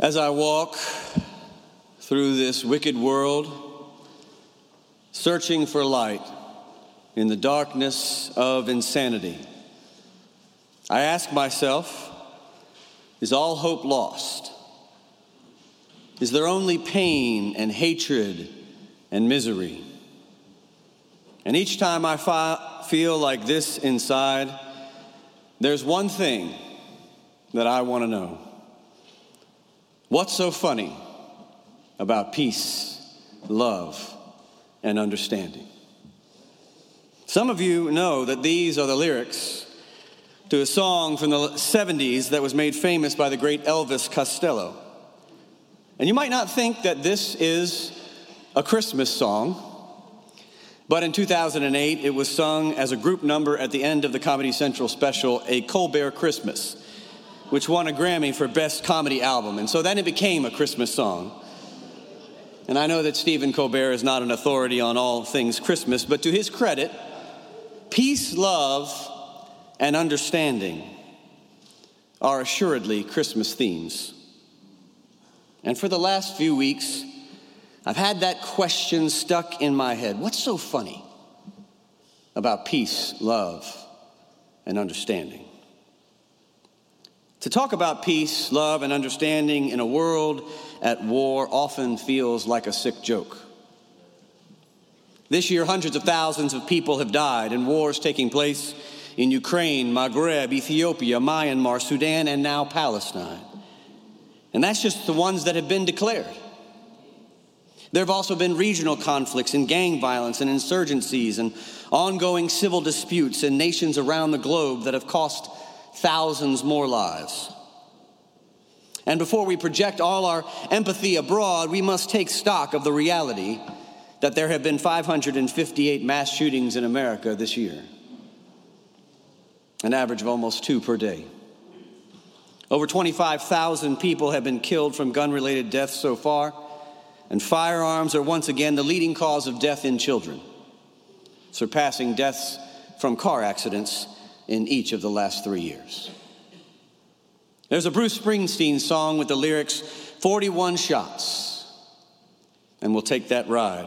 As I walk through this wicked world, searching for light in the darkness of insanity, I ask myself is all hope lost? Is there only pain and hatred and misery? And each time I fi- feel like this inside, there's one thing that I want to know. What's so funny about peace, love, and understanding? Some of you know that these are the lyrics to a song from the 70s that was made famous by the great Elvis Costello. And you might not think that this is a Christmas song, but in 2008 it was sung as a group number at the end of the Comedy Central special, A Colbert Christmas which won a Grammy for Best Comedy Album. And so then it became a Christmas song. And I know that Stephen Colbert is not an authority on all things Christmas, but to his credit, peace, love, and understanding are assuredly Christmas themes. And for the last few weeks, I've had that question stuck in my head What's so funny about peace, love, and understanding? To talk about peace, love, and understanding in a world at war often feels like a sick joke. This year, hundreds of thousands of people have died in wars taking place in Ukraine, Maghreb, Ethiopia, Myanmar, Sudan, and now Palestine. And that's just the ones that have been declared. There have also been regional conflicts and gang violence and insurgencies and ongoing civil disputes in nations around the globe that have cost thousands more lives. And before we project all our empathy abroad, we must take stock of the reality that there have been 558 mass shootings in America this year, an average of almost two per day. Over 25,000 people have been killed from gun related deaths so far, and firearms are once again the leading cause of death in children, surpassing deaths from car accidents in each of the last three years. There's a Bruce Springsteen song with the lyrics 41 shots, and we'll take that ride.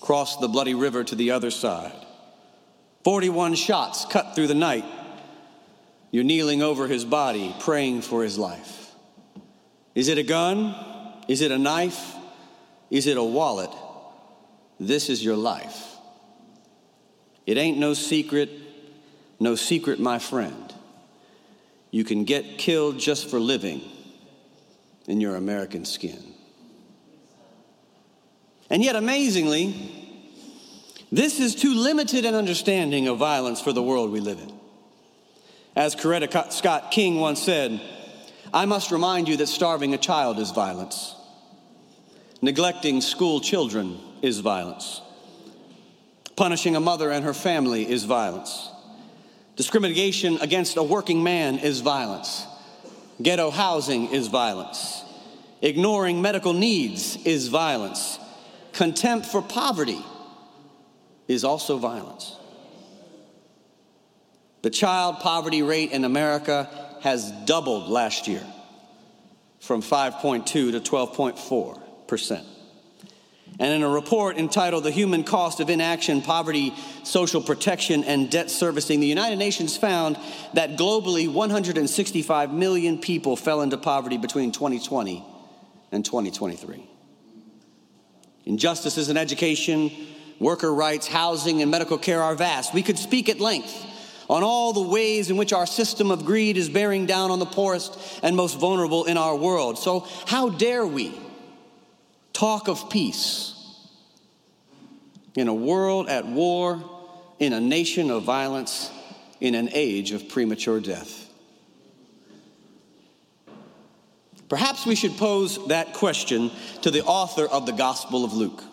Cross the bloody river to the other side. 41 shots cut through the night. You're kneeling over his body, praying for his life. Is it a gun? Is it a knife? Is it a wallet? This is your life. It ain't no secret no secret, my friend. You can get killed just for living in your American skin. And yet, amazingly, this is too limited an understanding of violence for the world we live in. As Coretta Scott King once said, I must remind you that starving a child is violence. Neglecting school children is violence. Punishing a mother and her family is violence. Discrimination against a working man is violence. Ghetto housing is violence. Ignoring medical needs is violence. Contempt for poverty is also violence. The child poverty rate in America has doubled last year from 5.2 to 12.4 percent. And in a report entitled The Human Cost of Inaction, Poverty, Social Protection, and Debt Servicing, the United Nations found that globally 165 million people fell into poverty between 2020 and 2023. Injustices in education, worker rights, housing, and medical care are vast. We could speak at length on all the ways in which our system of greed is bearing down on the poorest and most vulnerable in our world. So, how dare we? Talk of peace in a world at war, in a nation of violence, in an age of premature death. Perhaps we should pose that question to the author of the Gospel of Luke.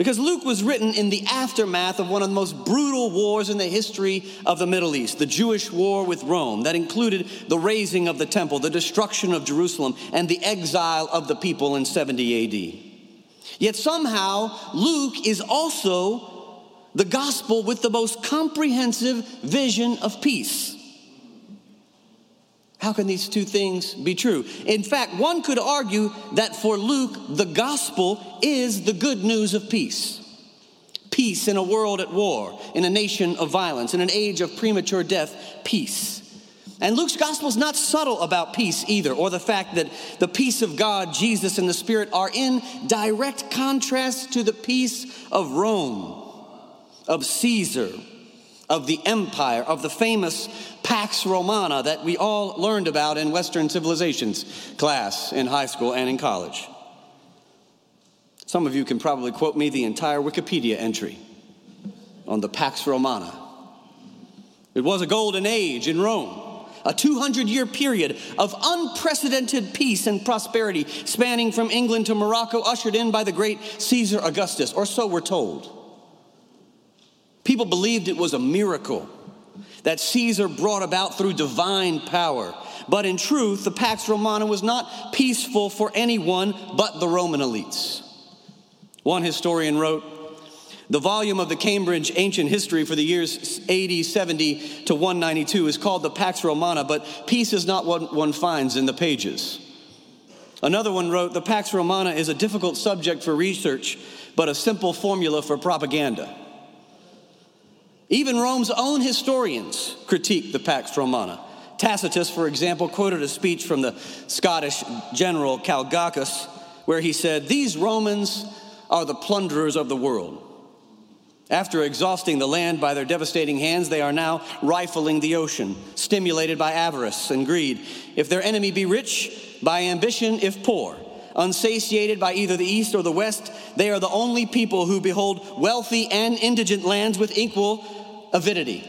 Because Luke was written in the aftermath of one of the most brutal wars in the history of the Middle East, the Jewish war with Rome, that included the razing of the temple, the destruction of Jerusalem, and the exile of the people in 70 AD. Yet somehow, Luke is also the gospel with the most comprehensive vision of peace. How can these two things be true? In fact, one could argue that for Luke, the gospel is the good news of peace. Peace in a world at war, in a nation of violence, in an age of premature death, peace. And Luke's gospel is not subtle about peace either, or the fact that the peace of God, Jesus, and the Spirit are in direct contrast to the peace of Rome, of Caesar, of the empire, of the famous Pax Romana that we all learned about in Western civilizations class in high school and in college. Some of you can probably quote me the entire Wikipedia entry on the Pax Romana. It was a golden age in Rome a 200 year period of unprecedented peace and prosperity spanning from England to Morocco, ushered in by the great Caesar Augustus, or so we're told. People believed it was a miracle that Caesar brought about through divine power. But in truth, the Pax Romana was not peaceful for anyone but the Roman elites. One historian wrote, the volume of the Cambridge Ancient History for the years 80, 70 to 192 is called the Pax Romana, but peace is not what one finds in the pages. Another one wrote, The Pax Romana is a difficult subject for research, but a simple formula for propaganda. Even Rome's own historians critique the Pax Romana. Tacitus, for example, quoted a speech from the Scottish general Calgacus, where he said, These Romans are the plunderers of the world. After exhausting the land by their devastating hands, they are now rifling the ocean, stimulated by avarice and greed. If their enemy be rich, by ambition, if poor. Unsatiated by either the east or the west, they are the only people who behold wealthy and indigent lands with equal avidity.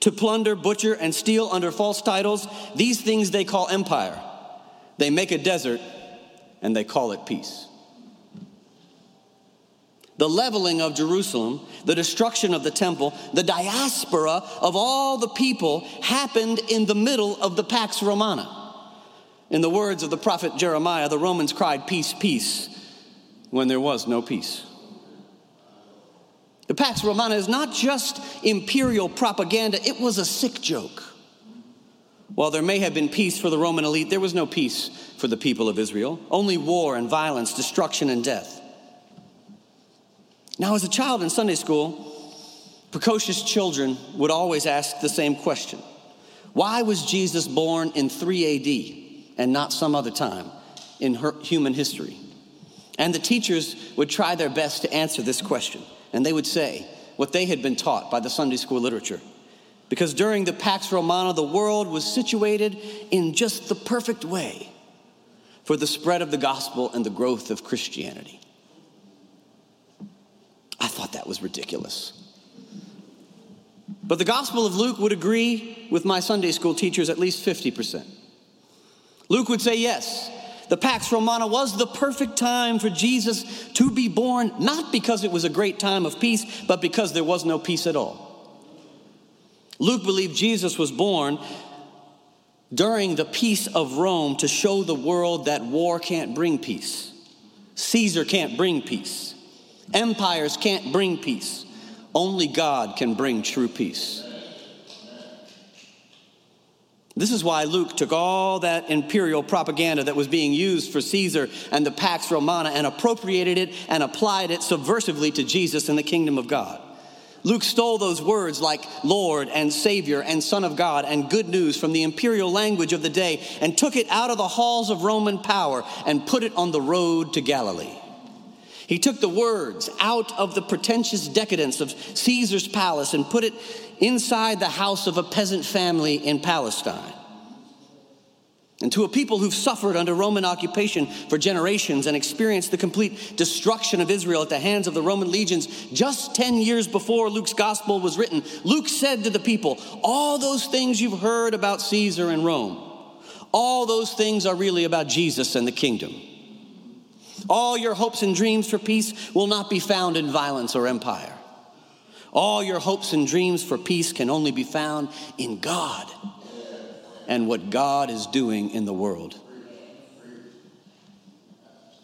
To plunder, butcher, and steal under false titles, these things they call empire. They make a desert and they call it peace. The leveling of Jerusalem, the destruction of the temple, the diaspora of all the people happened in the middle of the Pax Romana. In the words of the prophet Jeremiah, the Romans cried, Peace, peace, when there was no peace. The Pax Romana is not just imperial propaganda, it was a sick joke. While there may have been peace for the Roman elite, there was no peace for the people of Israel, only war and violence, destruction and death. Now, as a child in Sunday school, precocious children would always ask the same question Why was Jesus born in 3 AD and not some other time in human history? And the teachers would try their best to answer this question and they would say what they had been taught by the Sunday school literature. Because during the Pax Romana, the world was situated in just the perfect way for the spread of the gospel and the growth of Christianity. I thought that was ridiculous. But the Gospel of Luke would agree with my Sunday school teachers at least 50%. Luke would say, yes, the Pax Romana was the perfect time for Jesus to be born, not because it was a great time of peace, but because there was no peace at all. Luke believed Jesus was born during the peace of Rome to show the world that war can't bring peace. Caesar can't bring peace. Empires can't bring peace. Only God can bring true peace. This is why Luke took all that imperial propaganda that was being used for Caesar and the Pax Romana and appropriated it and applied it subversively to Jesus and the kingdom of God. Luke stole those words like Lord and Savior and Son of God and good news from the imperial language of the day and took it out of the halls of Roman power and put it on the road to Galilee. He took the words out of the pretentious decadence of Caesar's palace and put it inside the house of a peasant family in Palestine. And to a people who've suffered under Roman occupation for generations and experienced the complete destruction of Israel at the hands of the Roman legions just 10 years before Luke's gospel was written, Luke said to the people, All those things you've heard about Caesar and Rome, all those things are really about Jesus and the kingdom. All your hopes and dreams for peace will not be found in violence or empire. All your hopes and dreams for peace can only be found in God and what God is doing in the world.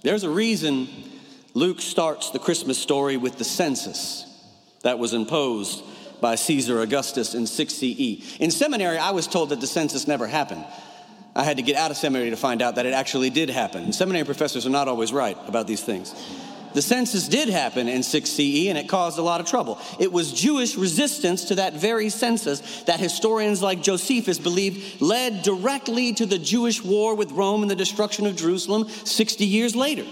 There's a reason Luke starts the Christmas story with the census that was imposed by Caesar Augustus in 6 CE. In seminary, I was told that the census never happened. I had to get out of seminary to find out that it actually did happen. Seminary professors are not always right about these things. The census did happen in 6 CE and it caused a lot of trouble. It was Jewish resistance to that very census that historians like Josephus believed led directly to the Jewish war with Rome and the destruction of Jerusalem 60 years later.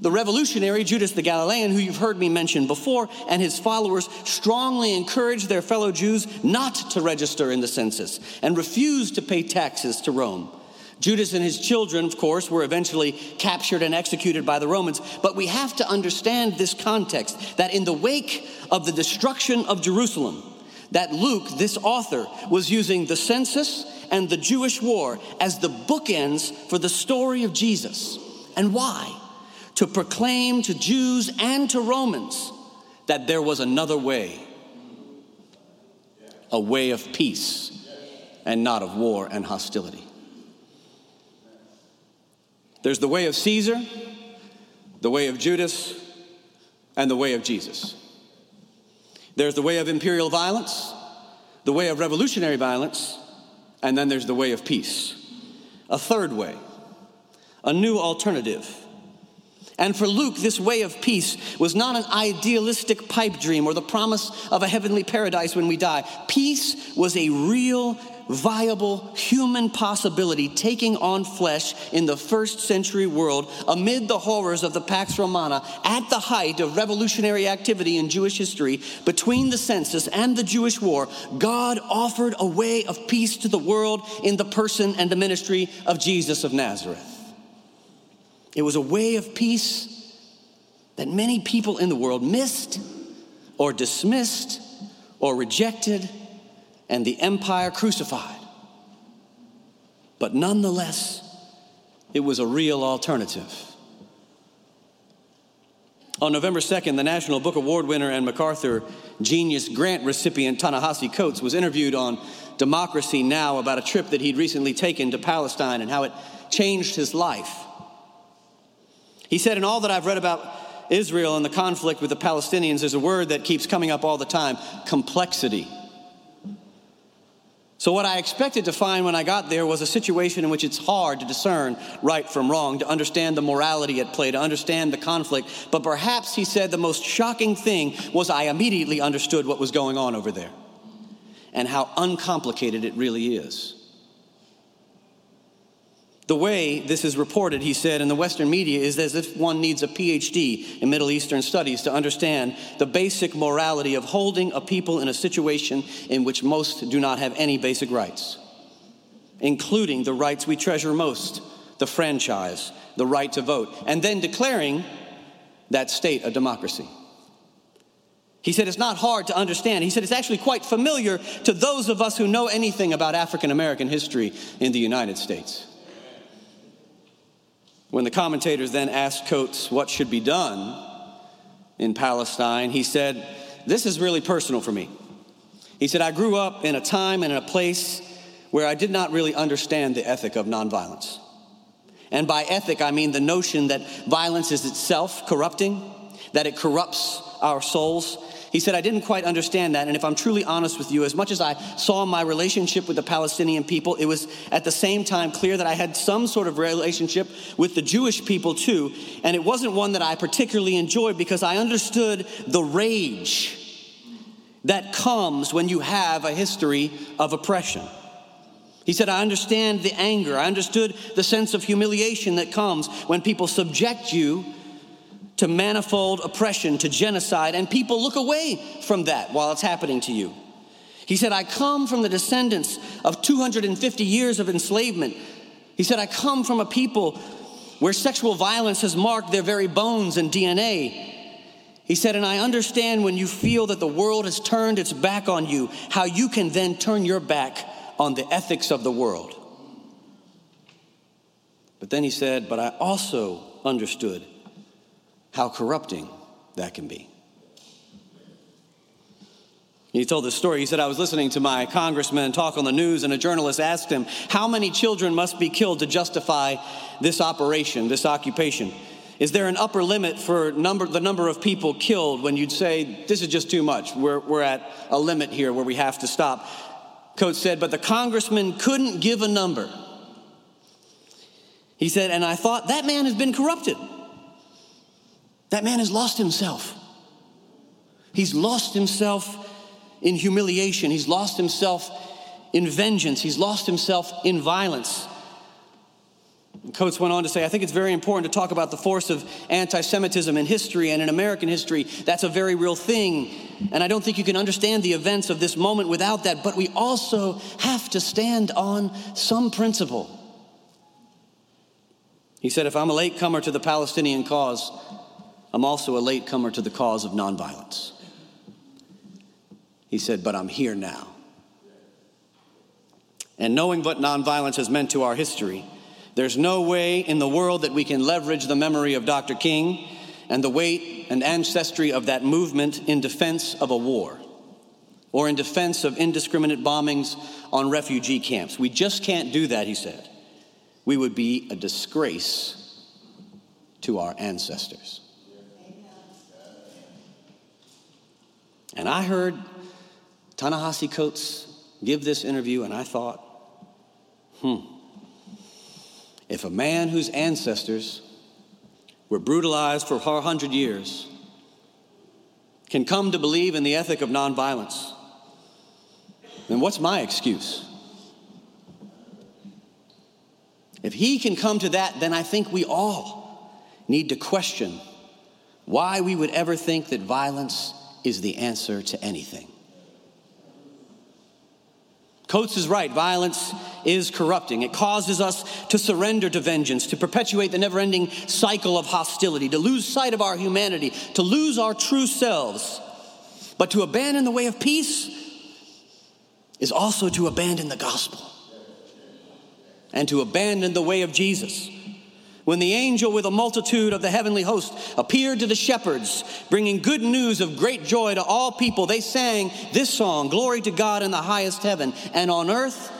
The revolutionary Judas the Galilean, who you've heard me mention before, and his followers strongly encouraged their fellow Jews not to register in the census and refused to pay taxes to Rome. Judas and his children, of course, were eventually captured and executed by the Romans. But we have to understand this context that in the wake of the destruction of Jerusalem, that Luke, this author, was using the census and the Jewish war as the bookends for the story of Jesus. And why? To proclaim to Jews and to Romans that there was another way, a way of peace and not of war and hostility. There's the way of Caesar, the way of Judas, and the way of Jesus. There's the way of imperial violence, the way of revolutionary violence, and then there's the way of peace. A third way, a new alternative. And for Luke, this way of peace was not an idealistic pipe dream or the promise of a heavenly paradise when we die. Peace was a real viable human possibility taking on flesh in the first century world amid the horrors of the Pax Romana at the height of revolutionary activity in Jewish history between the census and the Jewish war, God offered a way of peace to the world in the person and the ministry of Jesus of Nazareth. It was a way of peace that many people in the world missed or dismissed or rejected and the empire crucified. But nonetheless, it was a real alternative. On November 2nd, the National Book Award winner and MacArthur Genius Grant recipient Ta-Nehisi Coates was interviewed on Democracy Now! about a trip that he'd recently taken to Palestine and how it changed his life. He said, In all that I've read about Israel and the conflict with the Palestinians, there's a word that keeps coming up all the time complexity. So, what I expected to find when I got there was a situation in which it's hard to discern right from wrong, to understand the morality at play, to understand the conflict. But perhaps, he said, the most shocking thing was I immediately understood what was going on over there and how uncomplicated it really is. The way this is reported, he said, in the Western media is as if one needs a PhD in Middle Eastern studies to understand the basic morality of holding a people in a situation in which most do not have any basic rights, including the rights we treasure most the franchise, the right to vote, and then declaring that state a democracy. He said it's not hard to understand. He said it's actually quite familiar to those of us who know anything about African American history in the United States. When the commentators then asked Coates what should be done in Palestine, he said, This is really personal for me. He said, I grew up in a time and in a place where I did not really understand the ethic of nonviolence. And by ethic, I mean the notion that violence is itself corrupting, that it corrupts our souls, he said, I didn't quite understand that. And if I'm truly honest with you, as much as I saw my relationship with the Palestinian people, it was at the same time clear that I had some sort of relationship with the Jewish people too. And it wasn't one that I particularly enjoyed because I understood the rage that comes when you have a history of oppression. He said, I understand the anger. I understood the sense of humiliation that comes when people subject you to manifold oppression, to genocide, and people look away from that while it's happening to you. He said, I come from the descendants of 250 years of enslavement. He said, I come from a people where sexual violence has marked their very bones and DNA. He said, and I understand when you feel that the world has turned its back on you, how you can then turn your back on the ethics of the world. But then he said, but I also understood how corrupting that can be. He told this story. He said, I was listening to my congressman talk on the news, and a journalist asked him, How many children must be killed to justify this operation, this occupation? Is there an upper limit for number, the number of people killed when you'd say, This is just too much? We're, we're at a limit here where we have to stop. Coates said, But the congressman couldn't give a number He said, And I thought, that man has been corrupted. That man has lost himself. He's lost himself in humiliation. He's lost himself in vengeance. He's lost himself in violence. Coates went on to say, I think it's very important to talk about the force of anti Semitism in history and in American history. That's a very real thing. And I don't think you can understand the events of this moment without that. But we also have to stand on some principle. He said, If I'm a latecomer to the Palestinian cause, I'm also a latecomer to the cause of nonviolence. He said, But I'm here now. And knowing what nonviolence has meant to our history, there's no way in the world that we can leverage the memory of Dr. King and the weight and ancestry of that movement in defense of a war or in defense of indiscriminate bombings on refugee camps. We just can't do that, he said. We would be a disgrace to our ancestors. And I heard Ta-Nehisi Coates give this interview, and I thought, hmm, if a man whose ancestors were brutalized for 400 years can come to believe in the ethic of nonviolence, then what's my excuse? If he can come to that, then I think we all need to question why we would ever think that violence is the answer to anything. Coates is right. Violence is corrupting. It causes us to surrender to vengeance, to perpetuate the never ending cycle of hostility, to lose sight of our humanity, to lose our true selves. But to abandon the way of peace is also to abandon the gospel and to abandon the way of Jesus. When the angel with a multitude of the heavenly host appeared to the shepherds, bringing good news of great joy to all people, they sang this song Glory to God in the highest heaven, and on earth,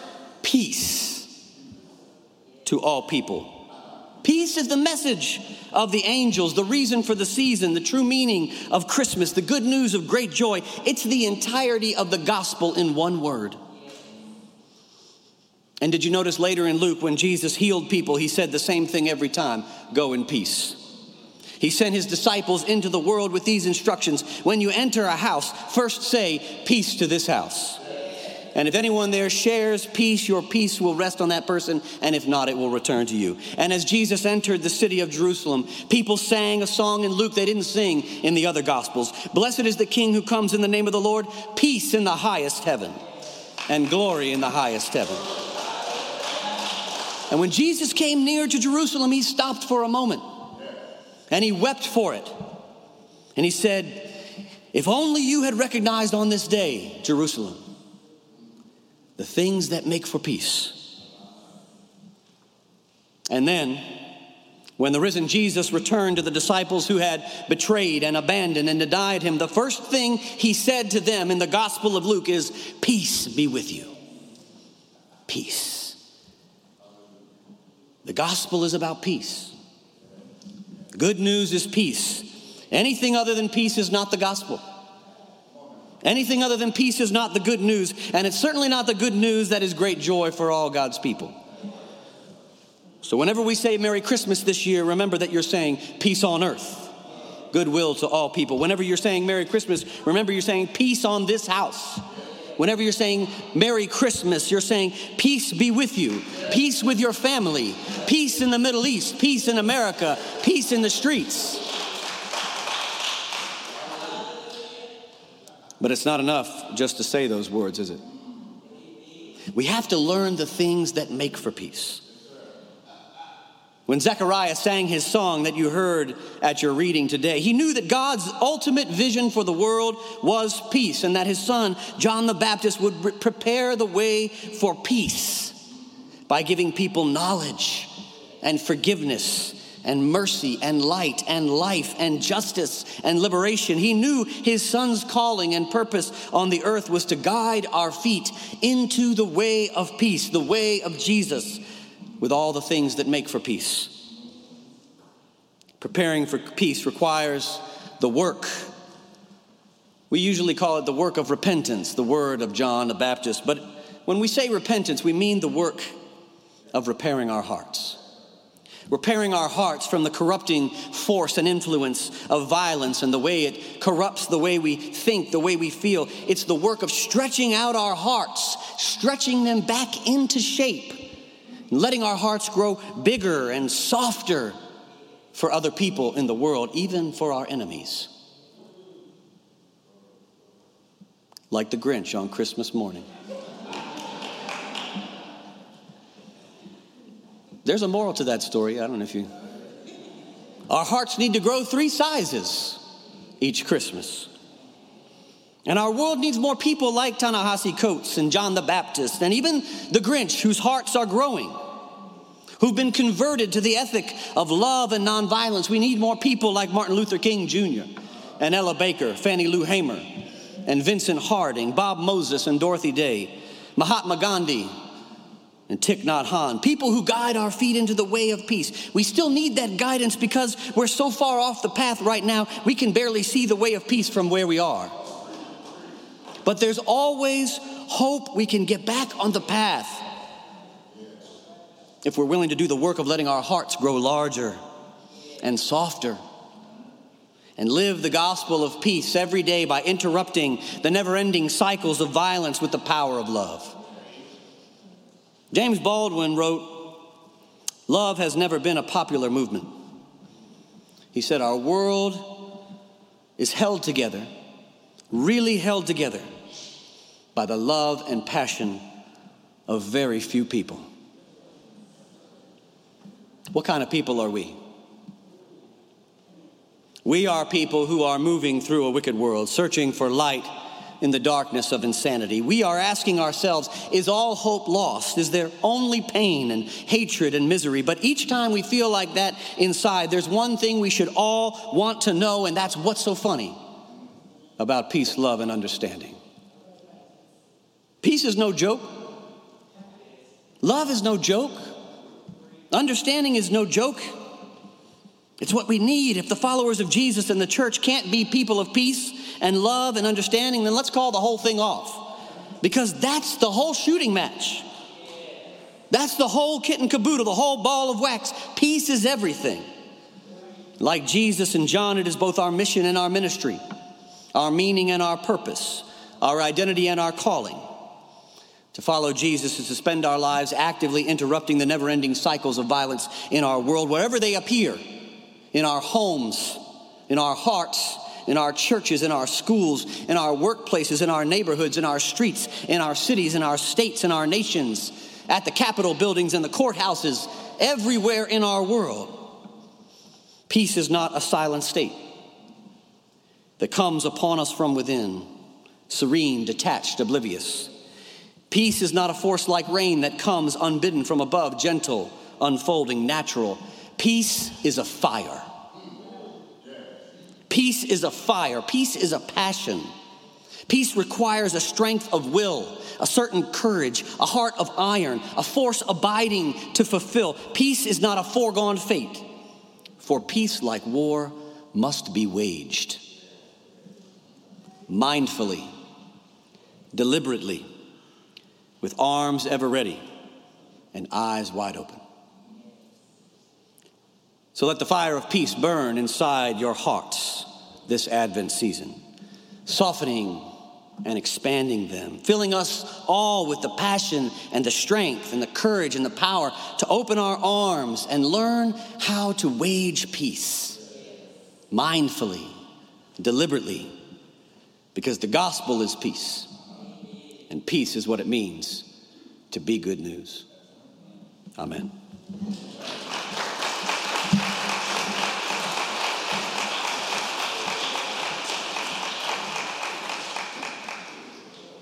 peace to all people. Peace is the message of the angels, the reason for the season, the true meaning of Christmas, the good news of great joy. It's the entirety of the gospel in one word. And did you notice later in Luke when Jesus healed people, he said the same thing every time go in peace. He sent his disciples into the world with these instructions When you enter a house, first say, Peace to this house. And if anyone there shares peace, your peace will rest on that person, and if not, it will return to you. And as Jesus entered the city of Jerusalem, people sang a song in Luke they didn't sing in the other gospels Blessed is the King who comes in the name of the Lord, peace in the highest heaven, and glory in the highest heaven. And when Jesus came near to Jerusalem, he stopped for a moment and he wept for it. And he said, If only you had recognized on this day, Jerusalem, the things that make for peace. And then, when the risen Jesus returned to the disciples who had betrayed and abandoned and denied him, the first thing he said to them in the Gospel of Luke is, Peace be with you. Peace. The gospel is about peace. Good news is peace. Anything other than peace is not the gospel. Anything other than peace is not the good news, and it's certainly not the good news that is great joy for all God's people. So, whenever we say Merry Christmas this year, remember that you're saying peace on earth, goodwill to all people. Whenever you're saying Merry Christmas, remember you're saying peace on this house. Whenever you're saying Merry Christmas, you're saying peace be with you, peace with your family, peace in the Middle East, peace in America, peace in the streets. But it's not enough just to say those words, is it? We have to learn the things that make for peace. When Zechariah sang his song that you heard at your reading today, he knew that God's ultimate vision for the world was peace and that his son, John the Baptist, would prepare the way for peace by giving people knowledge and forgiveness and mercy and light and life and justice and liberation. He knew his son's calling and purpose on the earth was to guide our feet into the way of peace, the way of Jesus with all the things that make for peace. Preparing for peace requires the work. We usually call it the work of repentance, the word of John the Baptist. But when we say repentance, we mean the work of repairing our hearts. repairing our hearts from the corrupting force and influence of violence and the way it corrupts the way we think, the way we feel. It's the work of stretching out our hearts, stretching them back into shape, letting our hearts grow bigger and softer for other people in the world, even for our enemies. Like the Grinch on Christmas morning. There's a moral to that story. I don't know if you. Our hearts need to grow three sizes each Christmas. And our world needs more people like Ta-Nehisi Coates and John the Baptist and even the Grinch, whose hearts are growing, who've been converted to the ethic of love and nonviolence. We need more people like Martin Luther King Jr. and Ella Baker, Fannie Lou Hamer, and Vincent Harding, Bob Moses and Dorothy Day, Mahatma Gandhi, and Thich Nhat Hanh, people who guide our feet into the way of peace. We still need that guidance because we're so far off the path right now, we can barely see the way of peace from where we are. But there's always hope we can get back on the path if we're willing to do the work of letting our hearts grow larger and softer and live the gospel of peace every day by interrupting the never ending cycles of violence with the power of love. James Baldwin wrote, Love has never been a popular movement. He said, Our world is held together, really held together, by the love and passion of very few people. What kind of people are we? We are people who are moving through a wicked world, searching for light in the darkness of insanity. We are asking ourselves, is all hope lost? Is there only pain and hatred and misery? But each time we feel like that inside, there's one thing we should all want to know, and that's what's so funny about peace, love, and understanding. Peace is no joke. Love is no joke. Understanding is no joke. It's what we need. If the followers of Jesus and the church can't be people of peace, and love and understanding, then let's call the whole thing off. Because that's the whole shooting match. That's the whole kit and caboodle, the whole ball of wax. Peace is everything. Like Jesus and John, it is both our mission and our ministry, our meaning and our purpose, our identity and our calling. To follow Jesus is to spend our lives actively interrupting the never ending cycles of violence in our world, wherever they appear, in our homes, in our hearts, in our churches, in our schools, in our workplaces, in our neighborhoods, in our streets, in our cities, in our states, in our nations, at the Capitol buildings and the courthouses, everywhere in our world. Peace is not a silent state that comes upon us from within, serene, detached, oblivious. Peace is not a force like rain that comes unbidden from above, gentle, unfolding, natural. Peace is a fire Peace is a fire, peace is a passion. Peace requires a strength of will, a certain courage, a heart of iron, a force abiding to fulfill. Peace is not a foregone fate, for peace, like war, must be waged mindfully, deliberately, with arms ever ready and eyes wide open. So let the fire of peace burn inside your hearts this Advent season, softening and expanding them, filling us all with the passion and the strength and the courage and the power to open our arms and learn how to wage peace mindfully, deliberately, because the gospel is peace, and peace is what it means to be good news. Amen.